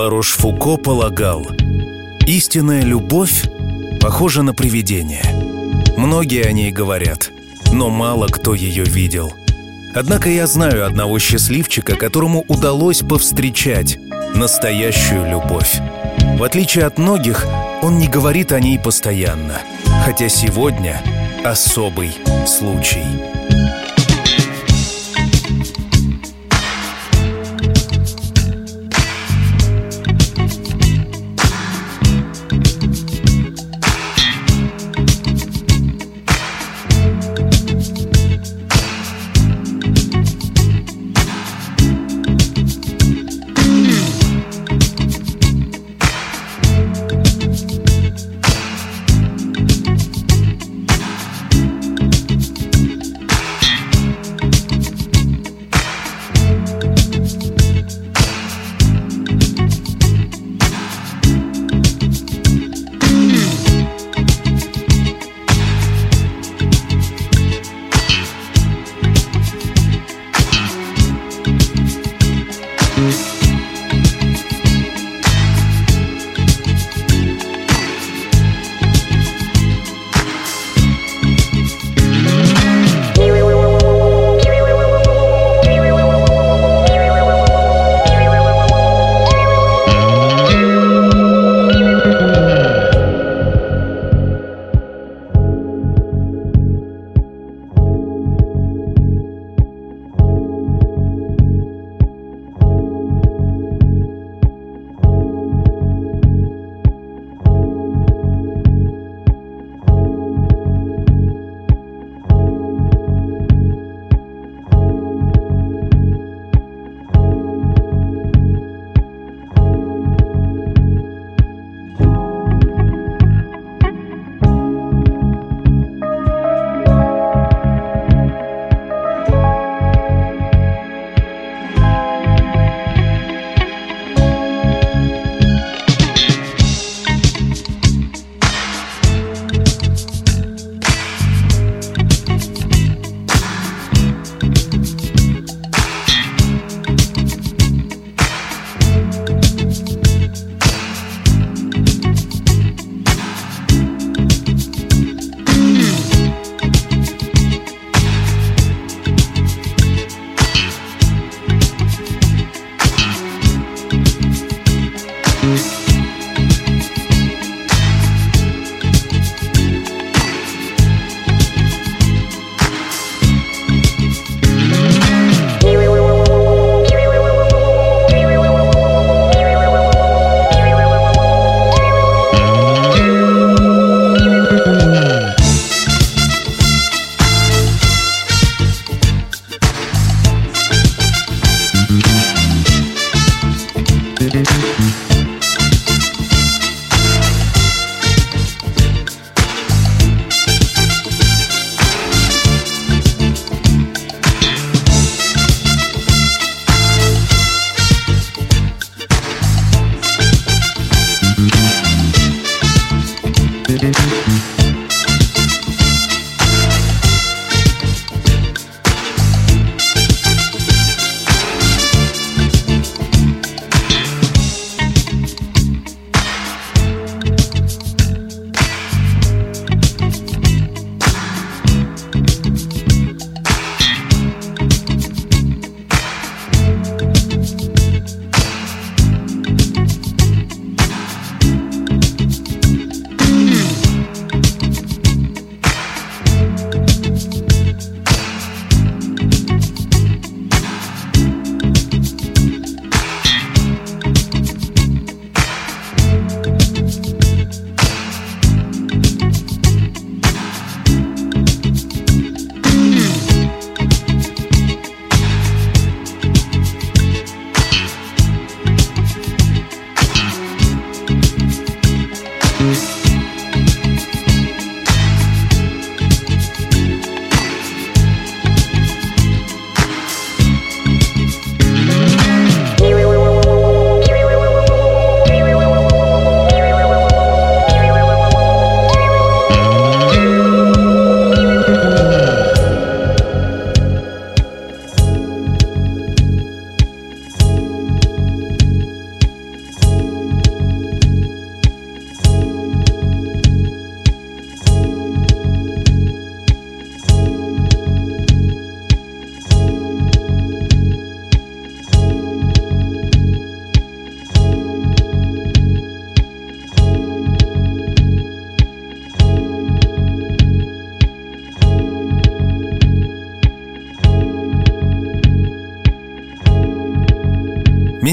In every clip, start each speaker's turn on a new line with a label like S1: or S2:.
S1: Ларош-Фуко полагал, истинная любовь похожа на привидение. Многие о ней говорят, но мало кто ее видел. Однако я знаю одного счастливчика, которому удалось повстречать настоящую любовь. В отличие от многих, он не говорит о ней постоянно, хотя сегодня особый случай.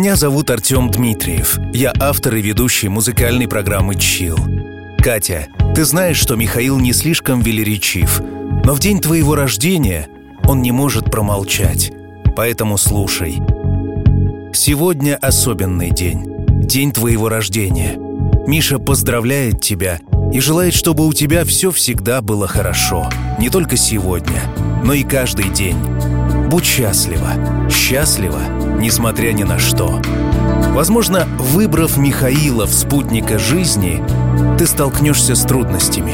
S2: Меня зовут Артем Дмитриев. Я автор и ведущий музыкальной программы «Чил». Катя, ты знаешь, что Михаил не слишком велеречив, но в день твоего рождения он не может промолчать. Поэтому слушай. Сегодня особенный день. День твоего рождения. Миша поздравляет тебя и желает, чтобы у тебя все всегда было хорошо. Не только сегодня, но и каждый день. Будь счастлива, счастлива, несмотря ни на что. Возможно, выбрав Михаила в спутника жизни, ты столкнешься с трудностями,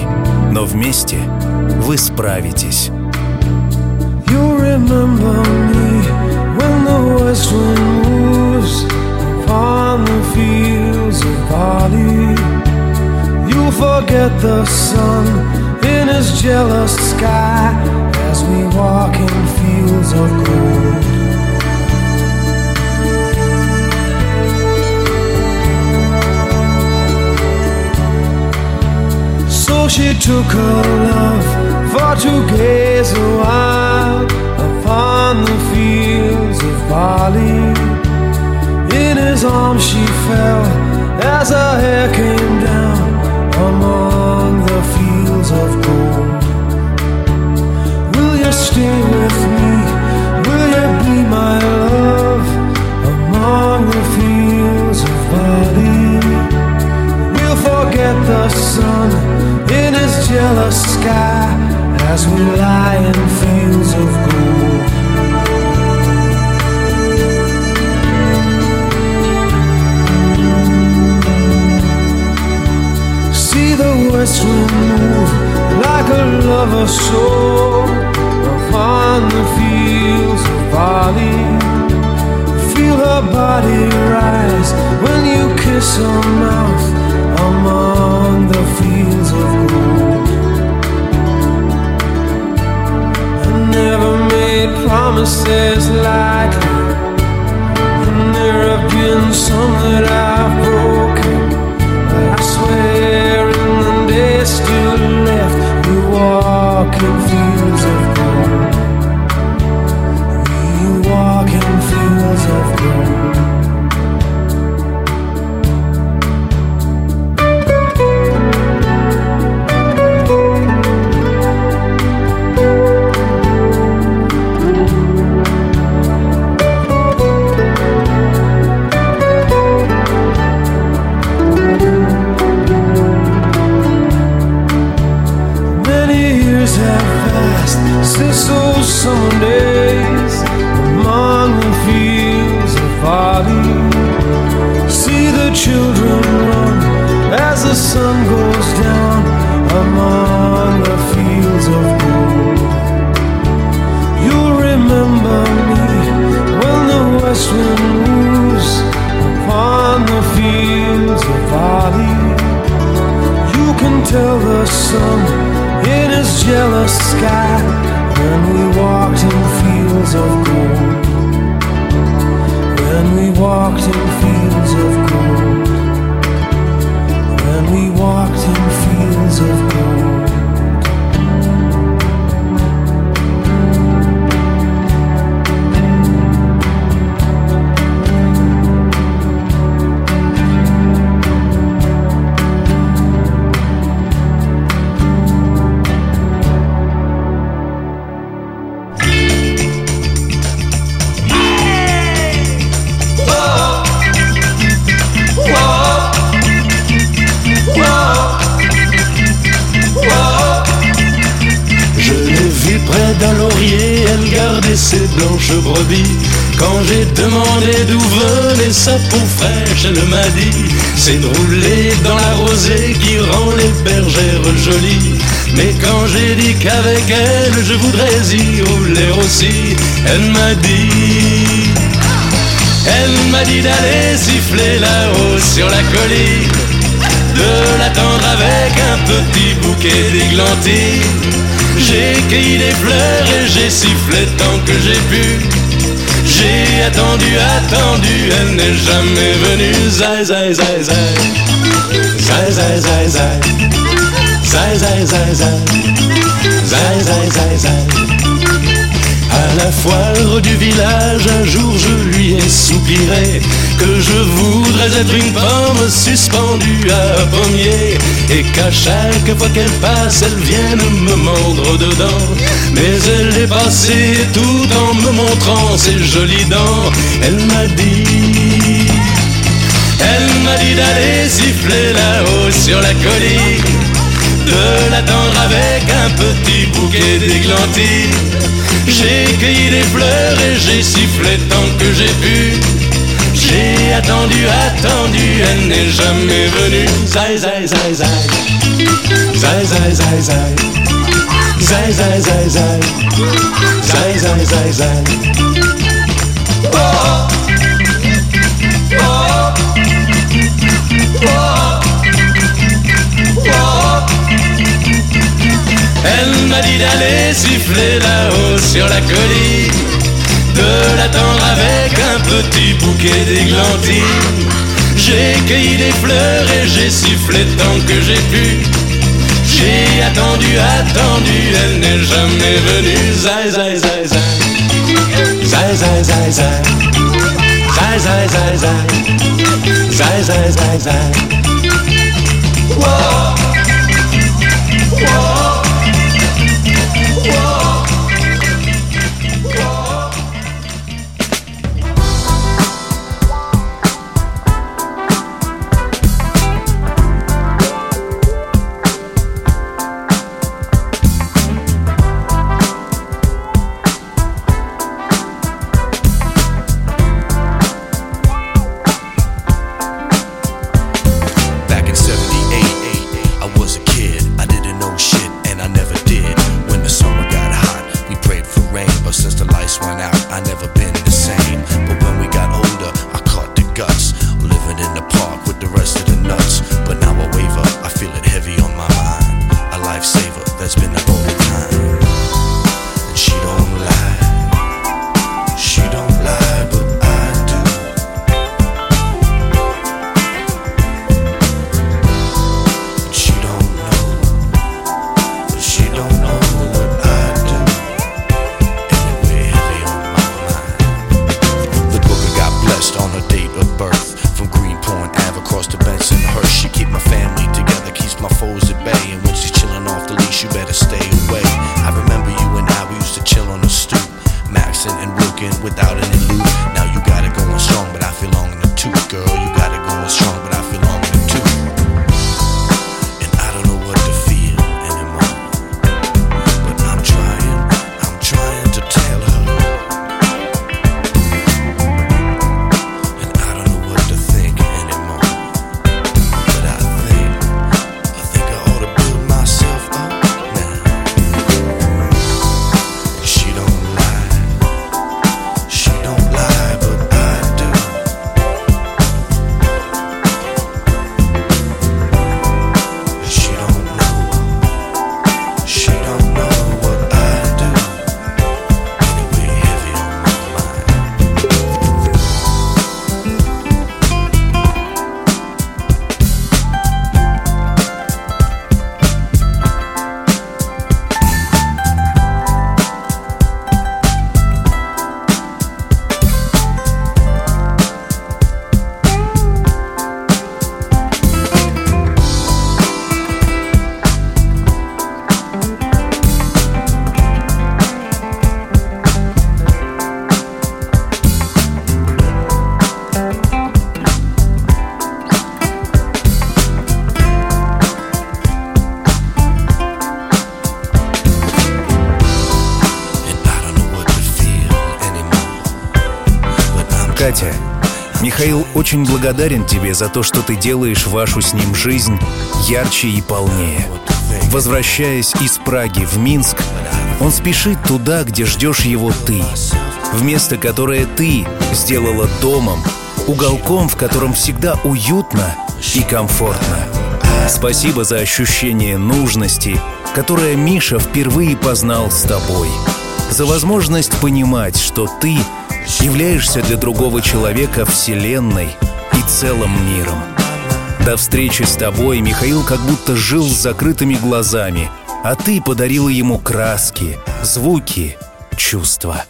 S2: но вместе вы справитесь. You remember me when the west wind moves upon the fields of barley. You forget the sun in his jealous sky as we walk in fields of gold. Took her love for to gaze a while upon the fields of barley. In his arms she fell as her hair came down among the fields of gold jealous sky as we lie in fields of gold. See the west wind move like a lover's soul upon the fields of barley. Feel her body rise when you kiss her mouth among the fields promises lightly, and there have been some that I've broken.
S3: Mais quand j'ai dit qu'avec elle je voudrais y rouler aussi, elle m'a dit, elle m'a dit d'aller siffler là-haut sur la colline, de l'attendre avec un petit bouquet d'églantines. J'ai cueilli des fleurs et j'ai sifflé tant que j'ai pu. J'ai attendu, attendu, elle n'est jamais venue. Zai, zai, zai, zai. Zai, zai, zai, zai. Zai, zai, zai, zai. Zai, zai, zai. À la foire du village, un jour je lui ai soupiré que je voudrais être une pomme suspendue à un pommier et qu'à chaque fois qu'elle passe, elle vienne me mordre dedans. Mais elle est passée tout en me montrant ses jolies dents. Elle m'a dit, elle m'a dit d'aller siffler là-haut sur la colline de l'attendre avec un petit bouquet d'églantines. J'ai cueilli des fleurs et j'ai sifflé tant que j'ai pu. J'ai attendu, attendu, elle n'est jamais venue. Zai, zai, zai, zai. Oh, Elle m'a dit d'aller siffler là-haut sur la colline, de l'attendre avec un petit bouquet d'églantines. J'ai cueilli des fleurs et j'ai sifflé tant que j'ai pu. J'ai attendu, attendu, elle n'est jamais venue. Zai, zai, zai, zai. Zai, zai, zai, zai. Zai, zai, zai, zai. Zai.
S1: Очень благодарен тебе за то, что ты делаешь вашу с ним жизнь ярче и полнее. Возвращаясь из Праги в Минск, он спешит туда, где ждешь его ты. В место, которое ты сделала домом, уголком, в котором всегда уютно и комфортно. Спасибо за ощущение нужности, которое Миша впервые познал с тобой. За возможность понимать, что ты являешься для другого человека вселенной и целым миром. До встречи с тобой Михаил как будто жил с закрытыми глазами, а ты подарила ему краски, звуки, чувства.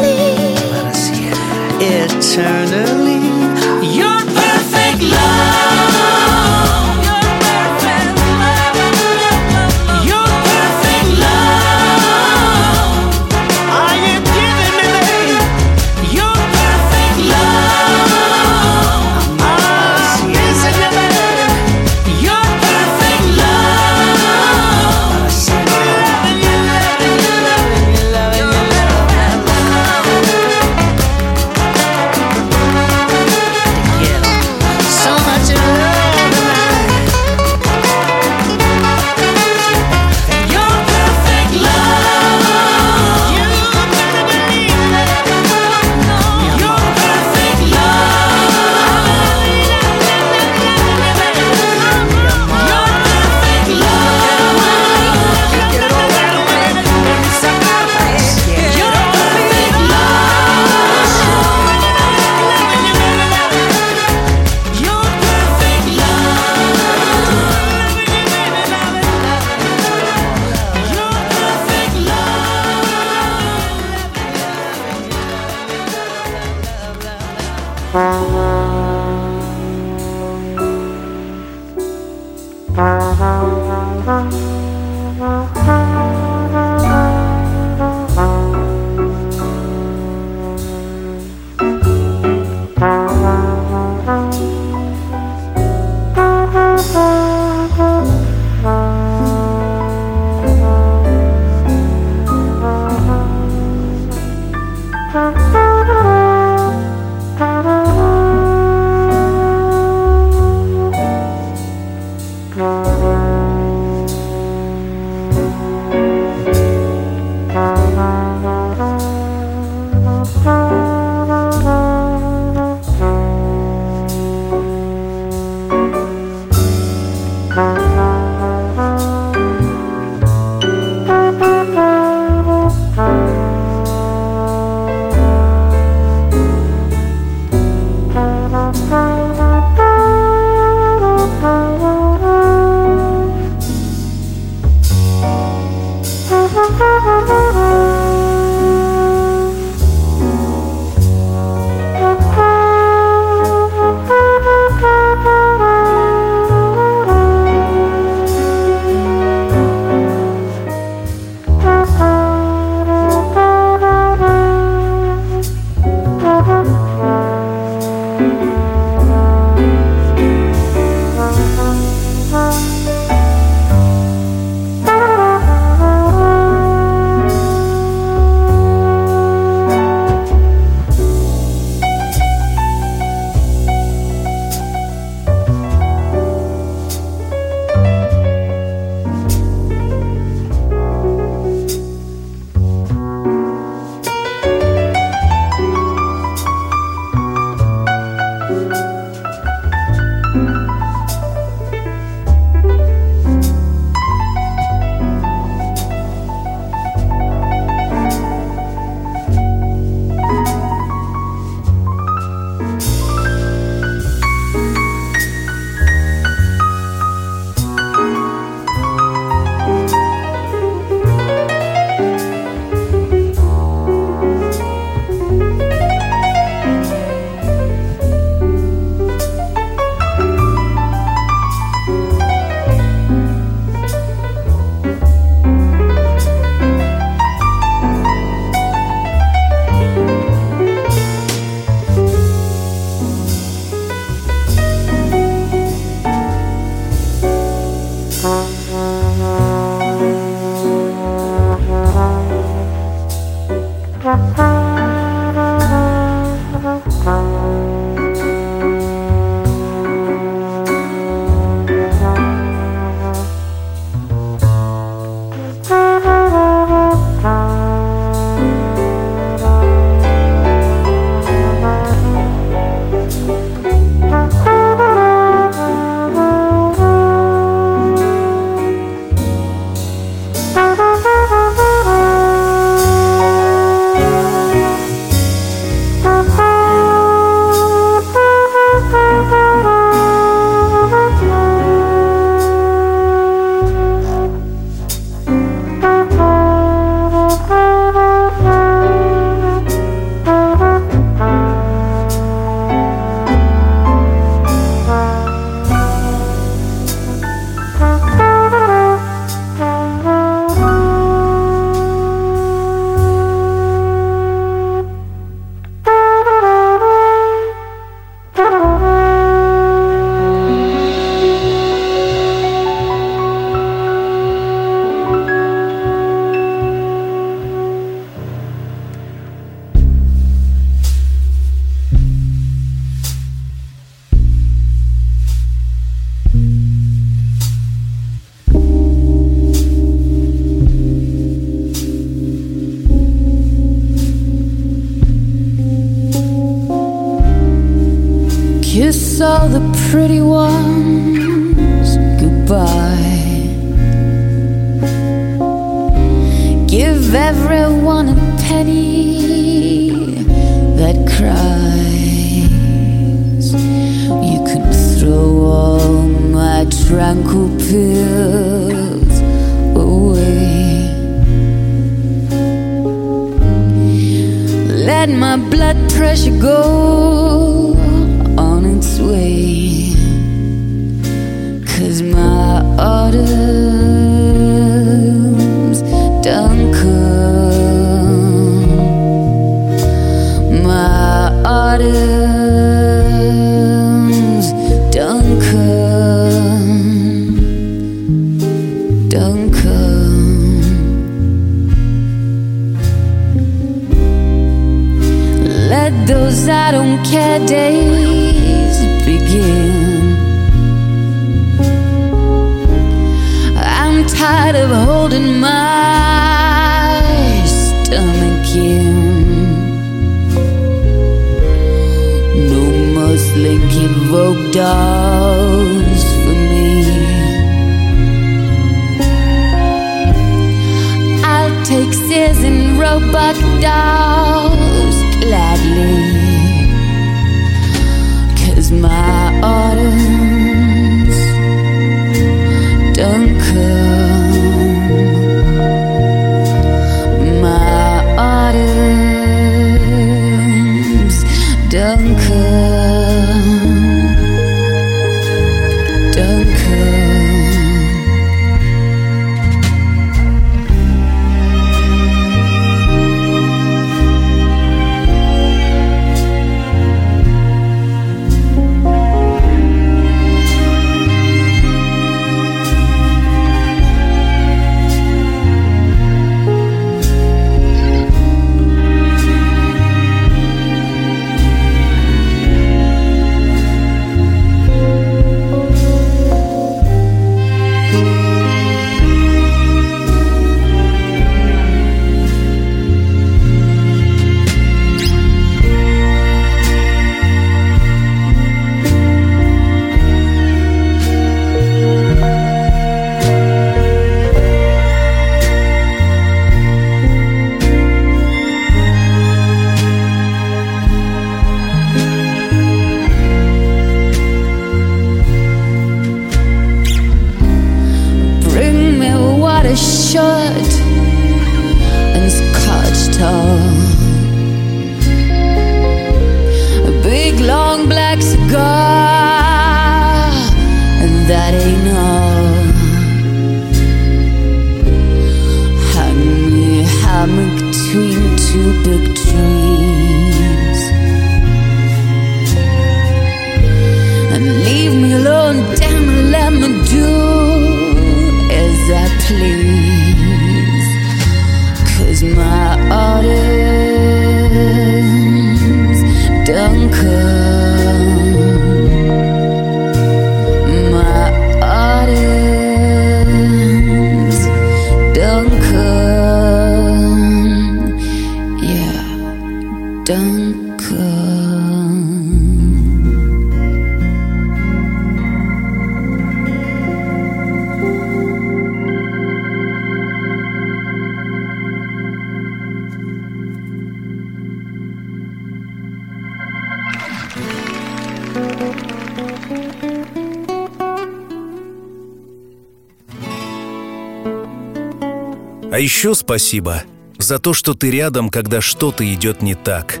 S4: Спасибо за то, что ты рядом, когда что-то идет не так.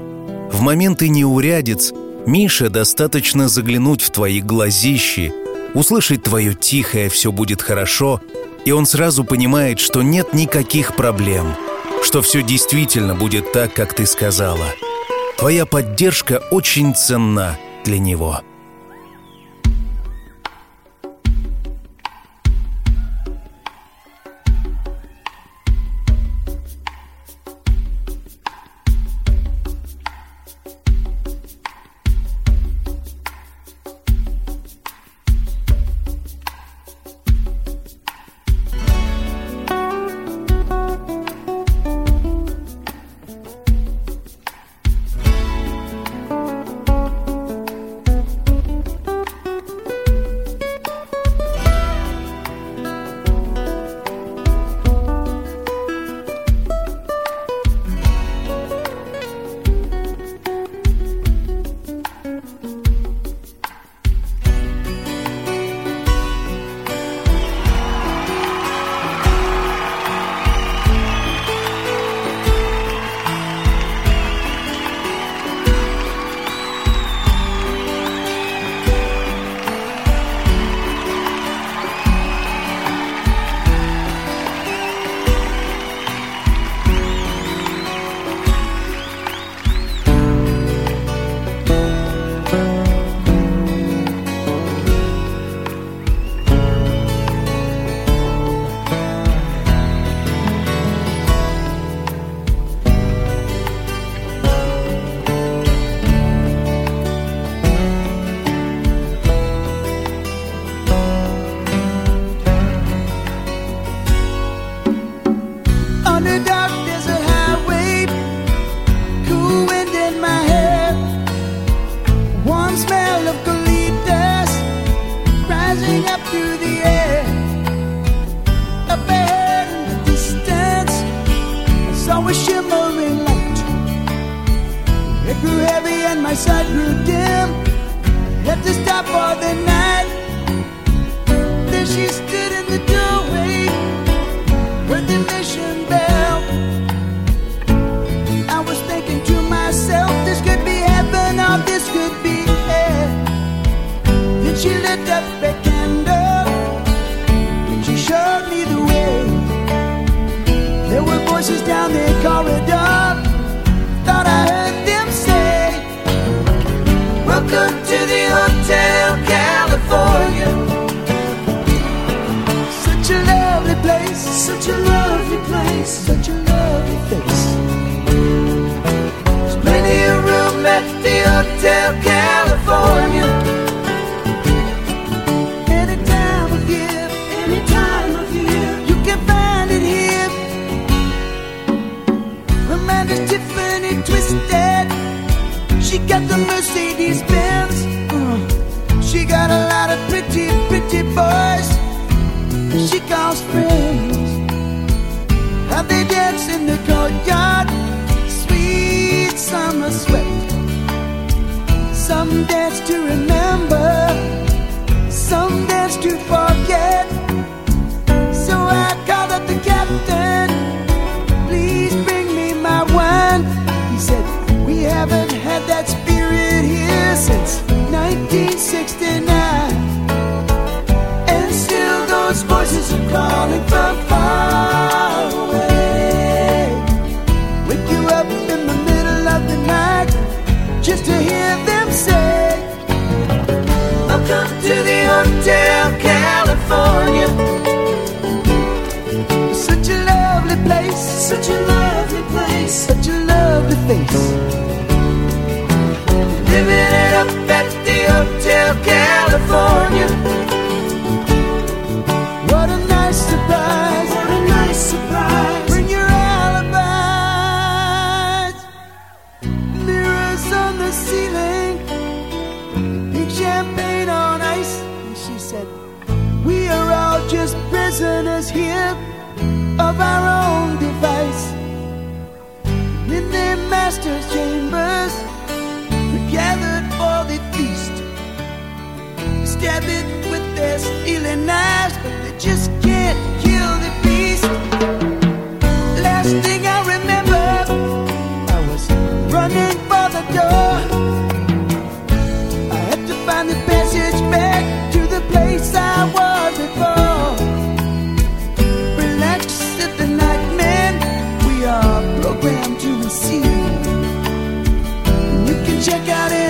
S4: В моменты неурядиц Мише достаточно заглянуть в твои глазищи, услышать твое тихое «все будет хорошо», и он сразу понимает, что нет никаких проблем, что все действительно будет так, как ты сказала. Твоя поддержка очень ценна для него.
S5: Some dance to remember, some dance to forget. So I called up the captain, please bring me my wine. He said, We haven't had that spirit here since 1969. And still those voices are calling from far Hotel California. Such a lovely place, such a lovely place, such a lovely face. Living it up at the Hotel California. prisoners here of our own device. In their master's chambers, they gathered for the feast. They stab it with their steely knives, but they just can't kill the beast.
S6: Last thing
S7: I remember, I was running for the door. check out it.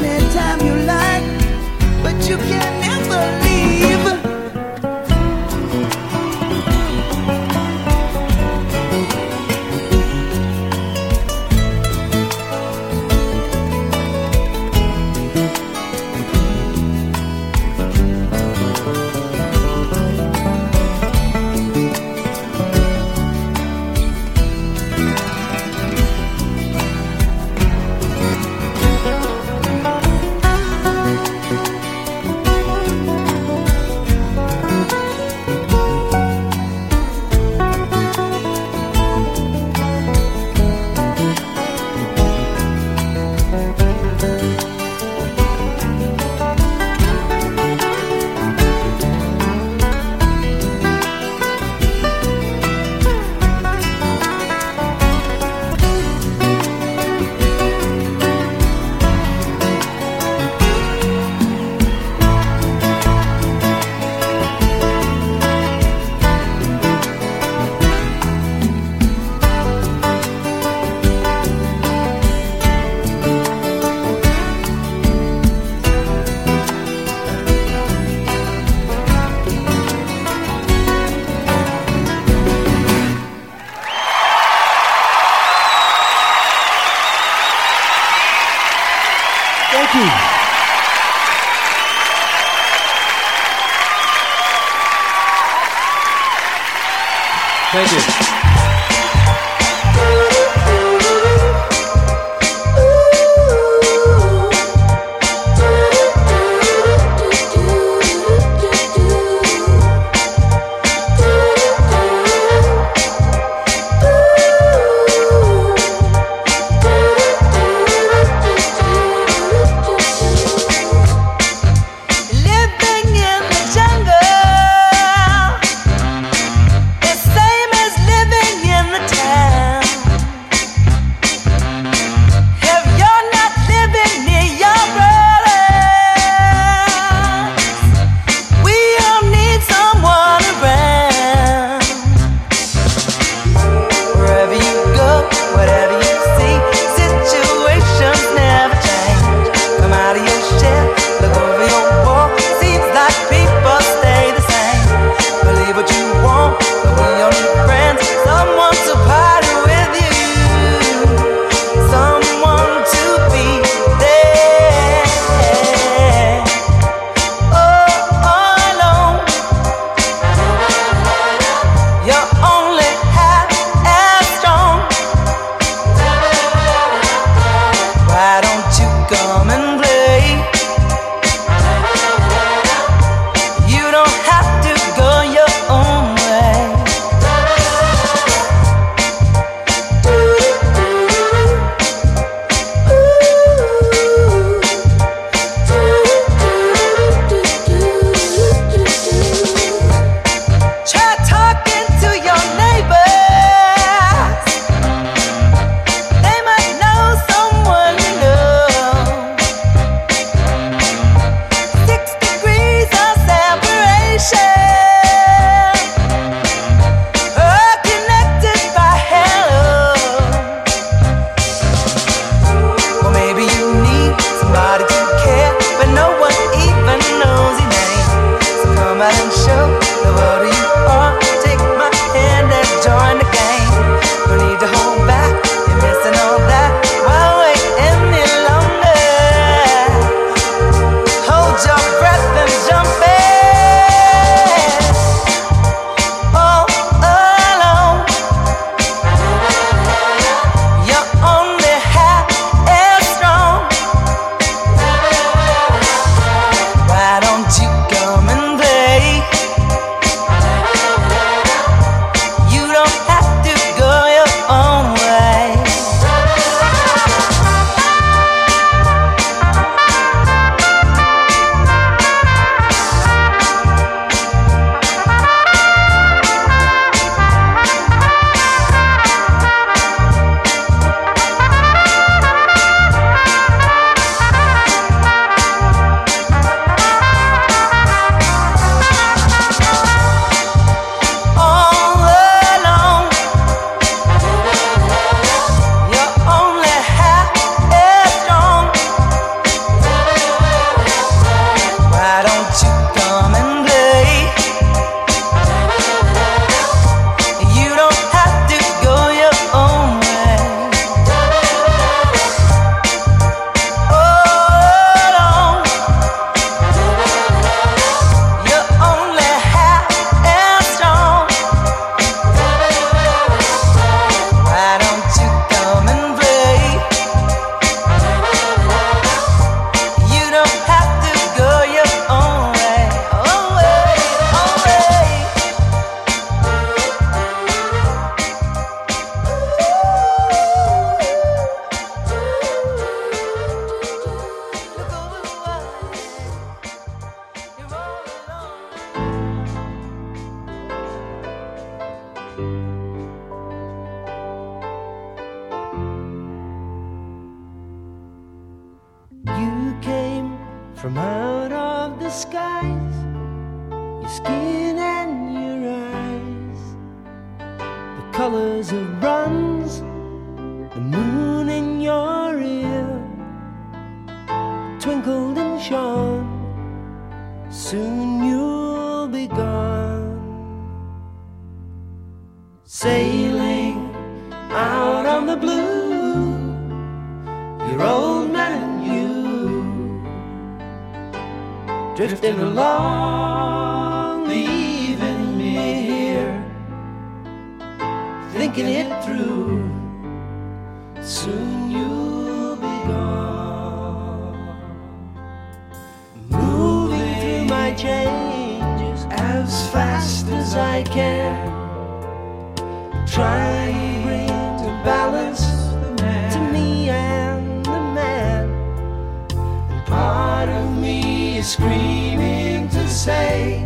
S7: screaming to say,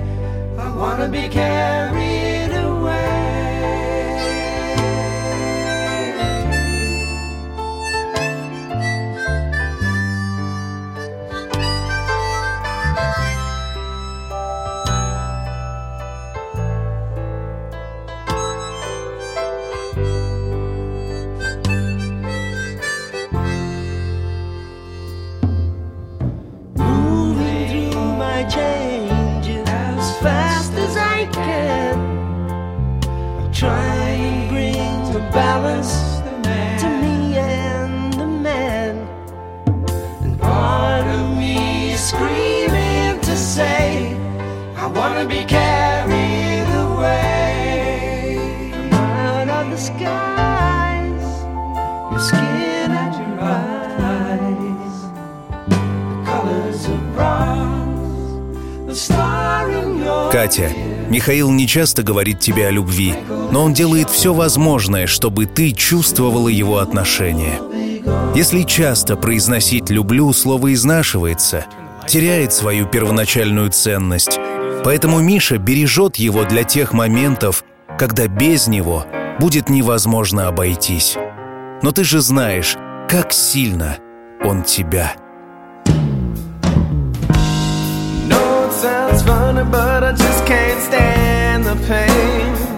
S7: I wanna be carried.
S1: Михаил не часто говорит тебе о любви, но он делает все возможное, чтобы ты чувствовала его отношение. Если часто произносить «люблю» слово изнашивается, теряет свою первоначальную ценность. Поэтому Миша бережет его для тех моментов, когда без него будет невозможно обойтись. Но ты же знаешь, как сильно он тебя.
S7: No, stand the pain.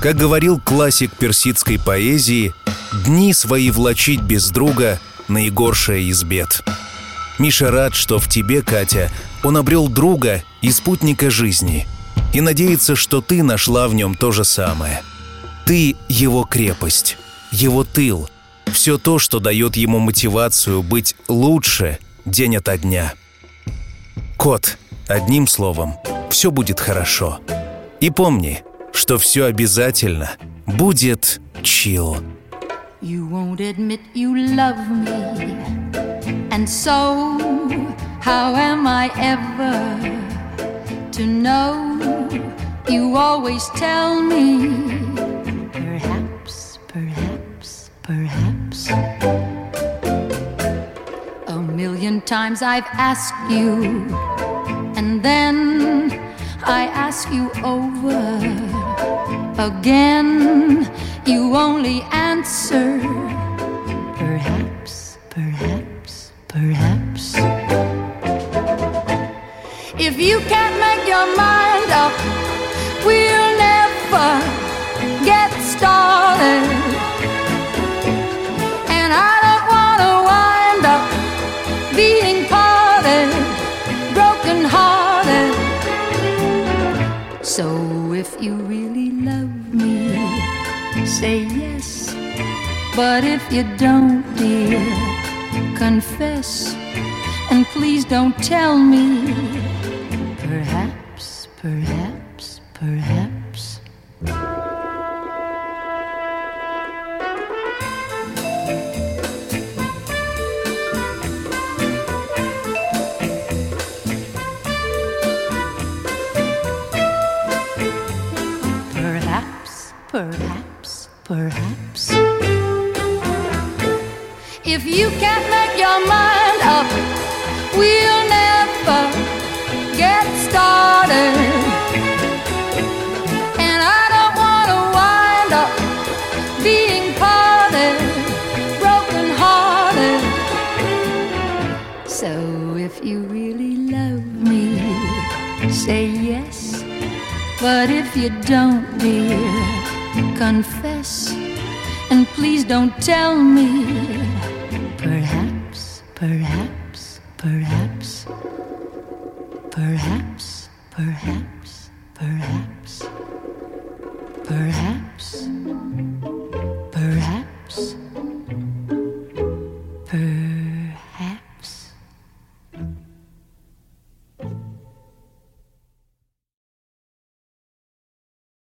S1: Как говорил классик персидской поэзии, дни свои влачить без друга — наигоршее из бед. Миша рад, что в тебе, Катя, он обрел друга и спутника жизни. И надеется, что ты нашла в нем то же самое. Ты — его крепость, его тыл, все то, что дает ему мотивацию быть лучше день ото дня. Кот, одним словом, все будет хорошо. И помни, что все обязательно будет чил.
S8: You won't admit you love me. And so, how am I ever to know? You always tell me. Perhaps, perhaps, perhaps. A million times I've asked you, and then I ask you over again. You only answer, perhaps, perhaps, perhaps. If you can't make your mind up, we'll But if you don't, dear, confess. And please don't tell me. Perhaps, perhaps, you don't, dear, confess. And please don't tell me.